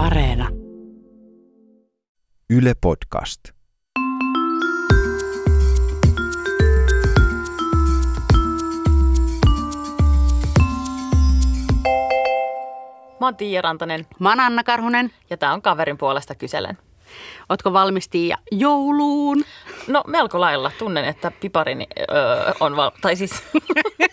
Areena. Yle Podcast. Mä oon Tiia Rantanen Mä oon Anna Karhunen. ja tää on kaverin puolesta kyselen. Ootko valmis Tiia jouluun? No melko lailla tunnen, että piparini öö, on val... Tai siis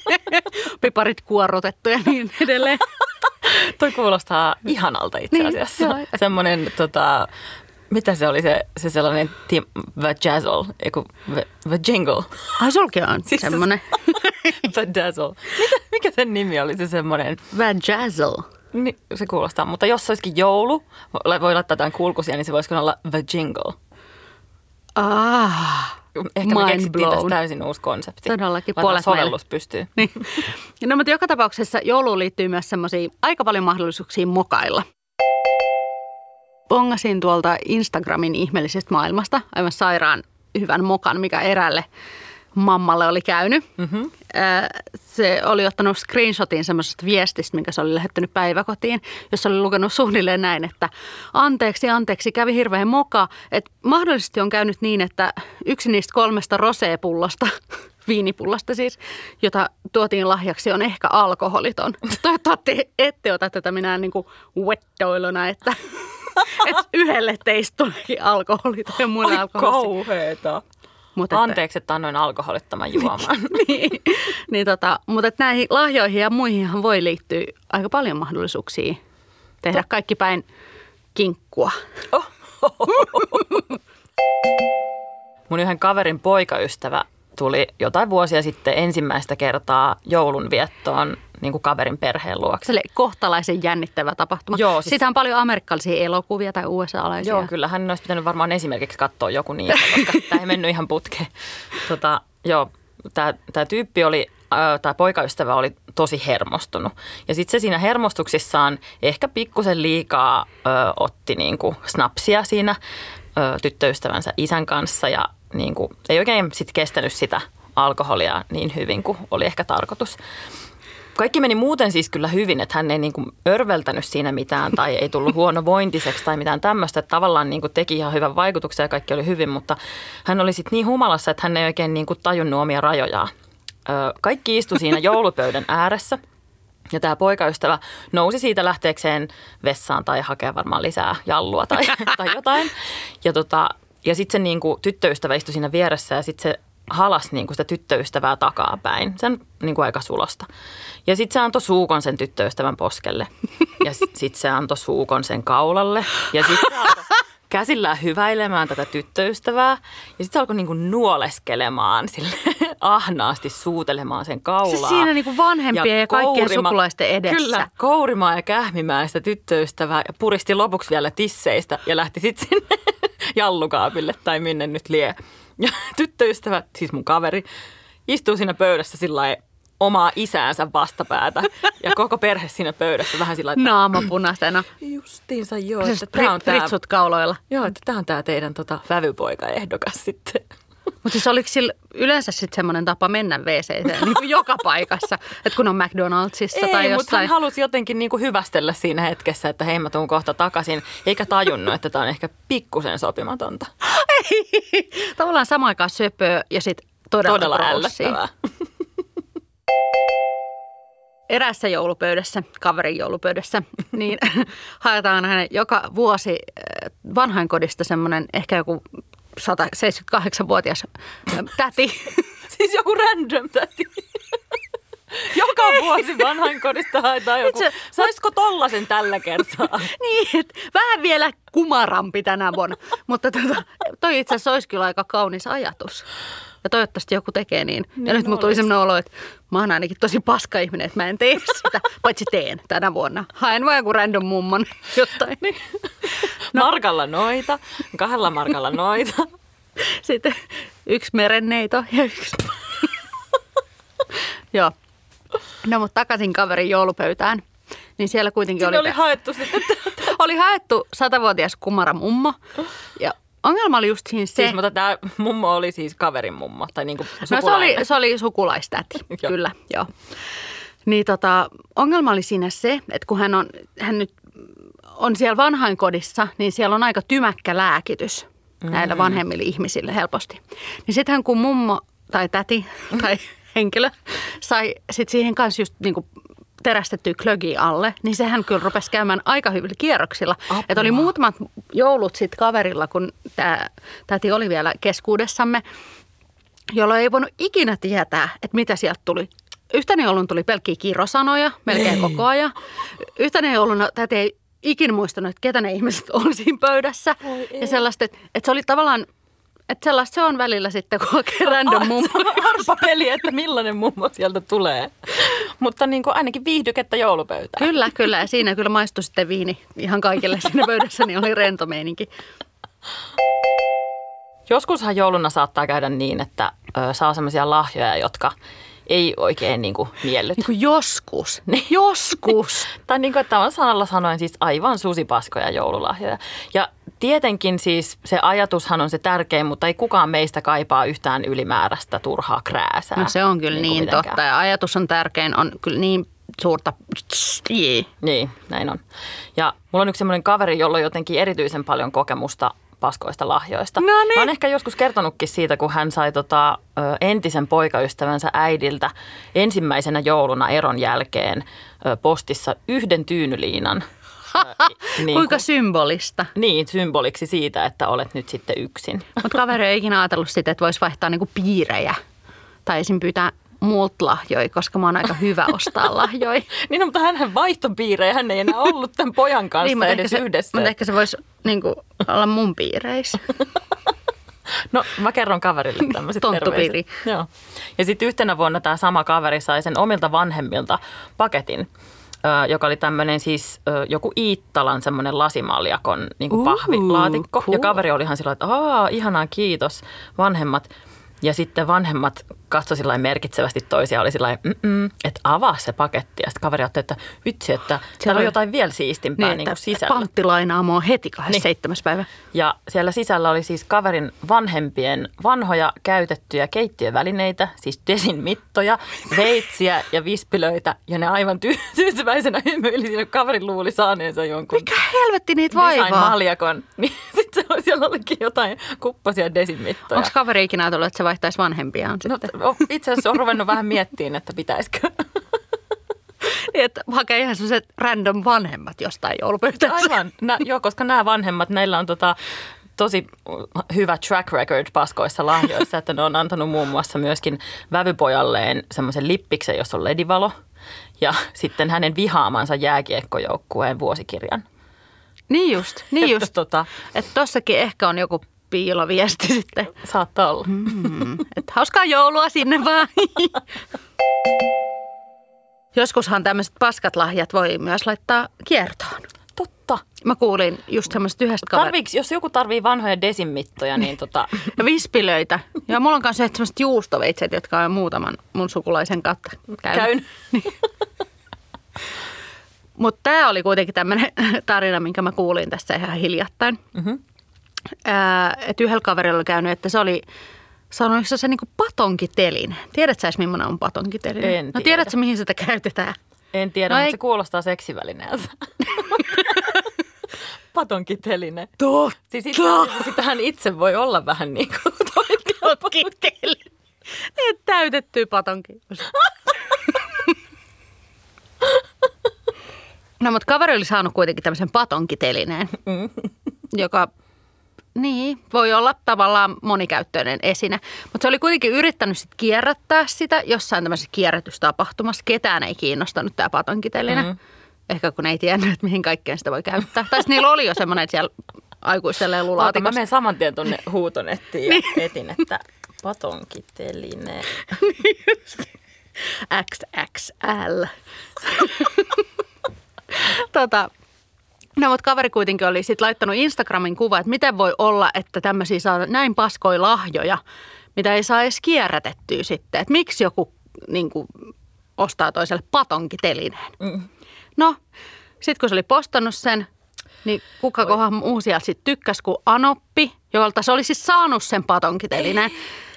Piparit kuorrutettu ja niin edelleen. toi kuulostaa ihanalta itse Niin, asiassa. joo. Semmonen tota... Mitä se oli se, se sellainen tim, vajazzle, eiku vajingle, Ai sulki on Siis se- semmonen vadazzle. Mikä, mikä sen nimi oli se semmoinen? vajazzle. Niin, se kuulostaa, mutta jos se olisikin joulu, voi laittaa jotain kulkusia, niin se voisi olla vajingle. Ah, Ehkä me Mind keksittiin blown. tästä täysin uusi konsepti. Todellakin, puolet meille. sovellus pystyy. niin. No mutta joka tapauksessa jouluun liittyy myös semmoisia aika paljon mahdollisuuksia mokailla. Pongasin tuolta Instagramin ihmeellisestä maailmasta aivan sairaan hyvän mokan, mikä erälle mammalle oli käynyt. Mm-hmm. Se oli ottanut screenshotin semmoisesta viestistä, minkä se oli lähettänyt päiväkotiin, jossa oli lukenut suunnilleen näin, että anteeksi, anteeksi, kävi hirveän moka. Että mahdollisesti on käynyt niin, että yksi niistä kolmesta roseepullosta, viinipullosta siis, jota tuotiin lahjaksi, on ehkä alkoholiton. Toivottavasti ette ota tätä minä niin kuin wettoiluna, että, että yhdelle teistä tuleekin alkoholiton ja muille Oi alkoholiton. kauheeta. Että- Anteeksi, että annoin alkoholittoman juomaan. niin, niin tota, mutta että näihin lahjoihin ja muihinhan voi liittyä aika paljon mahdollisuuksia tehdä kaikki päin kinkkua. Mun yhden kaverin poikaystävä tuli jotain vuosia sitten ensimmäistä kertaa joulun viettoon niin kuin kaverin perheen luokse. Se oli kohtalaisen jännittävä tapahtuma. Joo, siis- Siitä on paljon amerikkalaisia elokuvia tai USA-alaisia. Joo, kyllä hän olisi pitänyt varmaan esimerkiksi katsoa joku niitä, koska tämä ei mennyt ihan putkeen. Tota, joo, tämä tyyppi oli, tämä poikaystävä oli tosi hermostunut. Ja sitten se siinä hermostuksissaan ehkä pikkusen liikaa ö, otti niinku snapsia siinä ö, tyttöystävänsä isän kanssa ja niinku, ei oikein sit kestänyt sitä alkoholia niin hyvin kuin oli ehkä tarkoitus. Kaikki meni muuten siis kyllä hyvin, että hän ei niin kuin örveltänyt siinä mitään tai ei tullut huonovointiseksi tai mitään tämmöistä. Että tavallaan niin kuin teki ihan hyvän vaikutuksen ja kaikki oli hyvin, mutta hän oli sitten niin humalassa, että hän ei oikein niin kuin tajunnut omia rajojaan. Kaikki istu siinä joulupöydän ääressä ja tämä poikaystävä nousi siitä lähteekseen vessaan tai hakea varmaan lisää jallua tai, tai jotain. Ja, tota, ja sitten se niinku, tyttöystävä istui siinä vieressä ja sitten se halas niinku sitä tyttöystävää takapäin. Sen niinku aika sulosta. Ja sitten se antoi suukon sen tyttöystävän poskelle. Ja sitten se antoi suukon sen kaulalle. Ja sitten se alkoi käsillään hyväilemään tätä tyttöystävää. Ja sitten se alkoi niinku nuoleskelemaan sille ahnaasti suutelemaan sen kaulaa. Se siinä niinku vanhempien ja kaikkien sukulaisten edessä. Kyllä, kourimaan ja kähmimään sitä tyttöystävää ja puristi lopuksi vielä tisseistä ja lähti sitten sinne jallukaapille tai minne nyt lie. Ja tyttöystävä, siis mun kaveri, istuu siinä pöydässä sillä omaa isäänsä vastapäätä ja koko perhe siinä pöydässä vähän sillä lailla, Naama punaisena. justiinsa joo, Siis että tämä on tämä, Fritsut kauloilla. joo, että tämä on tämä teidän tota, vävypoika ehdokas sitten. Mutta siis oliko sillä yleensä sitten semmoinen tapa mennä wc niin kuin joka paikassa? Että kun on McDonaldsissa tai Ei, mutta hän jossain. halusi jotenkin niinku hyvästellä siinä hetkessä, että hei mä tuun kohta takaisin, eikä tajunnut, että tämä on ehkä pikkusen sopimatonta. Tavallaan samaan aikaan söpöä ja sitten todella, Todella ällöttävää. Eräässä joulupöydässä, kaverin joulupöydässä, niin haetaan hänen joka vuosi äh, vanhainkodista semmoinen ehkä joku 178-vuotias äh, täti. Siis joku random täti. Joka vuosi vanhainkodista haetaan joku. Itse- Saisiko tollasen tällä kertaa? niin, et vähän vielä kumarampi tänä vuonna. Mutta tota, toi itse asiassa olisi kyllä aika kaunis ajatus. Ja toivottavasti joku tekee niin. Ja Niin nyt mulla tuli sellainen olo, että mä oon ainakin tosi paska ihminen, että mä en tee sitä. Paitsi teen tänä vuonna. Haen vaan joku random mummon jostain. Niin. No. Markalla noita, kahdella markalla noita. Sitten yksi merenneito ja yksi... Joo. No mutta takaisin kaverin joulupöytään. Niin siellä kuitenkin Sinne oli, oli haettu sitten. oli haettu satavuotias kumara mummo. Ja ongelma oli just siinä se... Siis, mutta tämä mummo oli siis kaverin mummo. Tai niinku No se oli, se oli sukulaistäti, kyllä, joo. Niin tota, ongelma oli siinä se, että kun hän, on, hän nyt on siellä vanhainkodissa, niin siellä on aika tymäkkä lääkitys näillä vanhemmille ihmisille helposti. Niin sittenhän kun mummo tai täti tai henkilö sai sit siihen kanssa just niinku terästettyä klögi alle, niin sehän kyllä rupesi käymään aika hyvillä kierroksilla. Apua. Että oli muutamat joulut sitten kaverilla, kun tämä täti oli vielä keskuudessamme, jolloin ei voinut ikinä tietää, että mitä sieltä tuli. Yhtenä joulun tuli pelkkiä kirosanoja melkein koko ajan. Yhtenä jouluna täti ei ikinä muistanut, että ketä ne ihmiset oli siinä pöydässä. Ja sellaista, että, että se oli tavallaan, että sellaista se on välillä sitten, kun oikein random mummo. Arpa peli, että millainen mummo sieltä tulee. Mutta niin kuin ainakin viihdykettä joulupöytään. Kyllä, kyllä. Ja siinä kyllä maistui sitten viini ihan kaikille siinä pöydässä, niin oli rento meininki. Joskushan jouluna saattaa käydä niin, että ö, saa sellaisia lahjoja, jotka ei oikein niin kuin miellytä. Niin kuin joskus. Joskus. Tai niin kuin, että on sanalla sanoen siis aivan susipaskoja joululahjoja. Ja tietenkin siis se ajatushan on se tärkein, mutta ei kukaan meistä kaipaa yhtään ylimääräistä turhaa krääsää. No se on kyllä kuin niin mitenkään. totta. Ja ajatus on tärkein, on kyllä niin suurta... Niin, näin on. Ja mulla on yksi semmoinen kaveri, jolla on jotenkin erityisen paljon kokemusta paskoista lahjoista. No niin. Mä oon ehkä joskus kertonutkin siitä, kun hän sai tota, entisen poikaystävänsä äidiltä ensimmäisenä jouluna eron jälkeen postissa yhden tyynyliinan. Niin Kuinka kuin- symbolista. Niin, symboliksi siitä, että olet nyt sitten yksin. Mutta kaveri ei ikinä ajatellut sitä, että voisi vaihtaa niinku piirejä. Tai esim. pyytää muut lahjoja, koska mä oon aika hyvä ostaa lahjoja. Niin, no, mutta hän vaihtopiirejä, hän ei enää ollut tämän pojan kanssa niin, edes se, yhdessä. mutta ehkä se voisi niinku, olla mun piireissä. No mä kerron kaverille tämmöiset Tonttupiiri. terveiset. Joo. Ja sitten yhtenä vuonna tämä sama kaveri sai sen omilta vanhemmilta paketin, ö, joka oli tämmöinen siis ö, joku Iittalan semmoinen lasimaljakon niin kuin Uhu, pahvilaatikko. cool. Ja kaveri oli ihan sillä että aah, ihanaa, kiitos vanhemmat. Ja sitten vanhemmat katsoi sillä merkitsevästi toisia, oli sillä lailla, "Mm-mm, että avaa se paketti. Ja sitten kaveri ajatteli, että vitsi, että täällä on jotain vielä siistimpää niin, niin kuin sisällä. Pantti lainaa mua heti 27. Niin. päivä. Ja siellä sisällä oli siis kaverin vanhempien vanhoja käytettyjä keittiövälineitä, siis desin mittoja, veitsiä ja vispilöitä. Ja ne aivan ty- tyytyväisenä hymyili, kaverin luuli saaneensa jonkun Mikä helvetti niitä vaivaa? design-maljakon. Niin se oli, siellä olikin jotain kuppasia desin mittoja. Onko kaveri ikinä ajatellut, että se vaihtaisi vanhempiaan No, sitten? o- itse asiassa on ruvennut vähän miettimään, että pitäisikö. Niin, että hakee ihan sellaiset random vanhemmat jostain joulupöytässä. Aivan, Nä, joo, koska nämä vanhemmat, näillä on tota, tosi hyvä track record paskoissa lahjoissa, että ne on antanut muun muassa myöskin vävypojalleen semmoisen lippiksen, jossa on ledivalo, ja sitten hänen vihaamansa jääkiekkojoukkueen vuosikirjan. Niin just, niin Että just. Tota, Että tossakin ehkä on joku piiloviesti sitten. saattaa olla. Mm, että hauskaa joulua sinne vaan. Joskushan tämmöiset paskat lahjat voi myös laittaa kiertoon. Totta. Mä kuulin just semmoista yhdestä kaverista. Tarviiks, jos joku tarvii vanhoja desinmittoja, niin tota, Ja vispilöitä. Ja mulla on myös semmoiset juustoveitset, jotka on muutaman mun sukulaisen kautta käynyt. käyn. Mutta tämä oli kuitenkin tämmöinen tarina, minkä mä kuulin tässä ihan hiljattain. Mhm. Ää, että yhdellä kaverilla oli käynyt, että se oli saanut se niinku patonkiteline. Tiedätkö sä edes, millainen on patonkiteline? En no tiedä. tiedätkö, mihin sitä käytetään? En tiedä, No no mutta ei- se kuulostaa seksivälineeltä. Patonkiteline. Totta. Siis itse sitähän itse voi olla vähän niin kuin Patonkiteline. Niin, täytettyä patonki. No, mutta kaveri oli saanut kuitenkin tämmöisen patonkitelineen, joka niin, voi olla tavallaan monikäyttöinen esine. Mutta se oli kuitenkin yrittänyt sit kierrättää sitä jossain tämmöisessä kierrätystapahtumassa. Ketään ei kiinnostanut tämä patonkiteline. Mhm. Mm. Ehkä kun ei tiennyt, että mihin kaikkeen sitä voi käyttää. tai niillä oli jo semmoinen, että siellä aikuiselle Oota, mä menen saman tien tuonne huutonettiin ja etin, että patonkiteline. XXL. tota, no mutta kaveri kuitenkin oli sitten laittanut Instagramin kuva, että miten voi olla, että tämmöisiä saa näin paskoja lahjoja, mitä ei saa edes kierrätettyä sitten. Että miksi joku niin kuin, ostaa toiselle patonkitelineen. Mm. No, sitten kun se oli postannut sen, niin kuka kohan sieltä sitten tykkäsi kuin Anoppi, jolta se oli siis saanut sen patonkitelineen.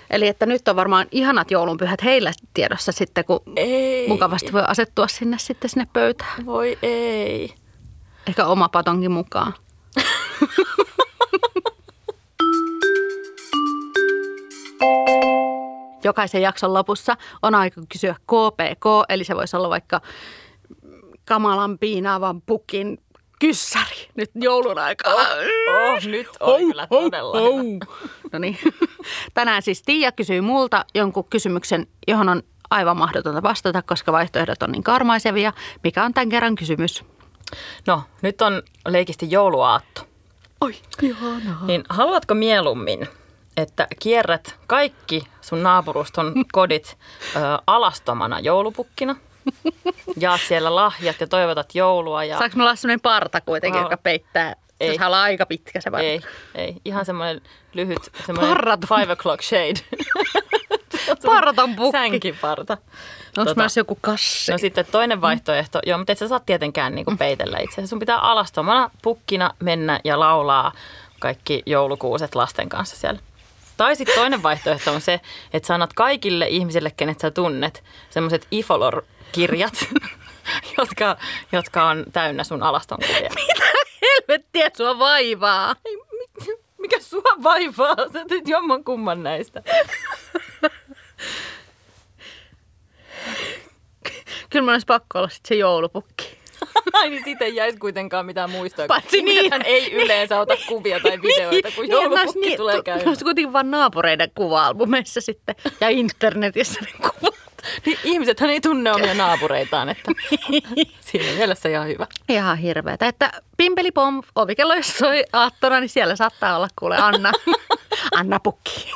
Eli että nyt on varmaan ihanat joulunpyhät heillä tiedossa sitten, kun Ei. mukavasti voi asettua sinne sitten sinne pöytään. Voi ei. Ehkä oma patonkin mukaan. Jokaisen jakson lopussa on aika kysyä KPK, eli se voisi olla vaikka kamalan piinaavan pukin kyssäri nyt joulun aikaa. Oh, oh, nyt on kyllä todella ho, hyvä. No niin. Tänään siis Tiia kysyy multa jonkun kysymyksen, johon on aivan mahdotonta vastata, koska vaihtoehdot on niin karmaisevia. Mikä on tämän kerran kysymys? No, nyt on leikisti jouluaatto. Oi, ihanaa. Niin haluatko mieluummin, että kierrät kaikki sun naapuruston kodit ö, alastomana joulupukkina? Jaat siellä lahjat ja toivotat joulua. Ja... Saanko me olla sellainen parta kuitenkin, joka peittää? Ei. Se olla aika pitkä se parta. Ei, ei. Ihan semmoinen lyhyt, semmoinen Parraton. five o'clock shade. Parraton pukki. Sänkiparta. Onko Tota, myös joku kassi? No sitten toinen vaihtoehto, joo, mutta et sä saa tietenkään niinku peitellä itse. Sun pitää alastomana pukkina mennä ja laulaa kaikki joulukuuset lasten kanssa siellä. Tai sitten toinen vaihtoehto on se, että sä annat kaikille ihmisille, kenet sä tunnet, semmoiset Ifolor-kirjat, jotka, jotka on täynnä sun alastonkuvia. Helvettiä sua vaivaa. Ei, mi- mikä sua vaivaa? Sä teet jomman kumman näistä. Kyllä mun olisi pakko olla sit se joulupukki. Ai niin siitä ei jäisi kuitenkaan mitään muistoa. Paitsi niin. ei yleensä ota kuvia tai videoita, kun joulupukki niin, tulee tu- käymään. Olisi kuitenkin vaan naapureiden kuva-albumeissa sitten ja internetissä ne kuvat. Niin ihmisethän ei tunne omia naapureitaan, että siinä mielessä ihan hyvä. Ihan hirveetä. Että pimpeli pom, ovikello jos soi aattona, niin siellä saattaa olla kuule Anna. Anna Pukki.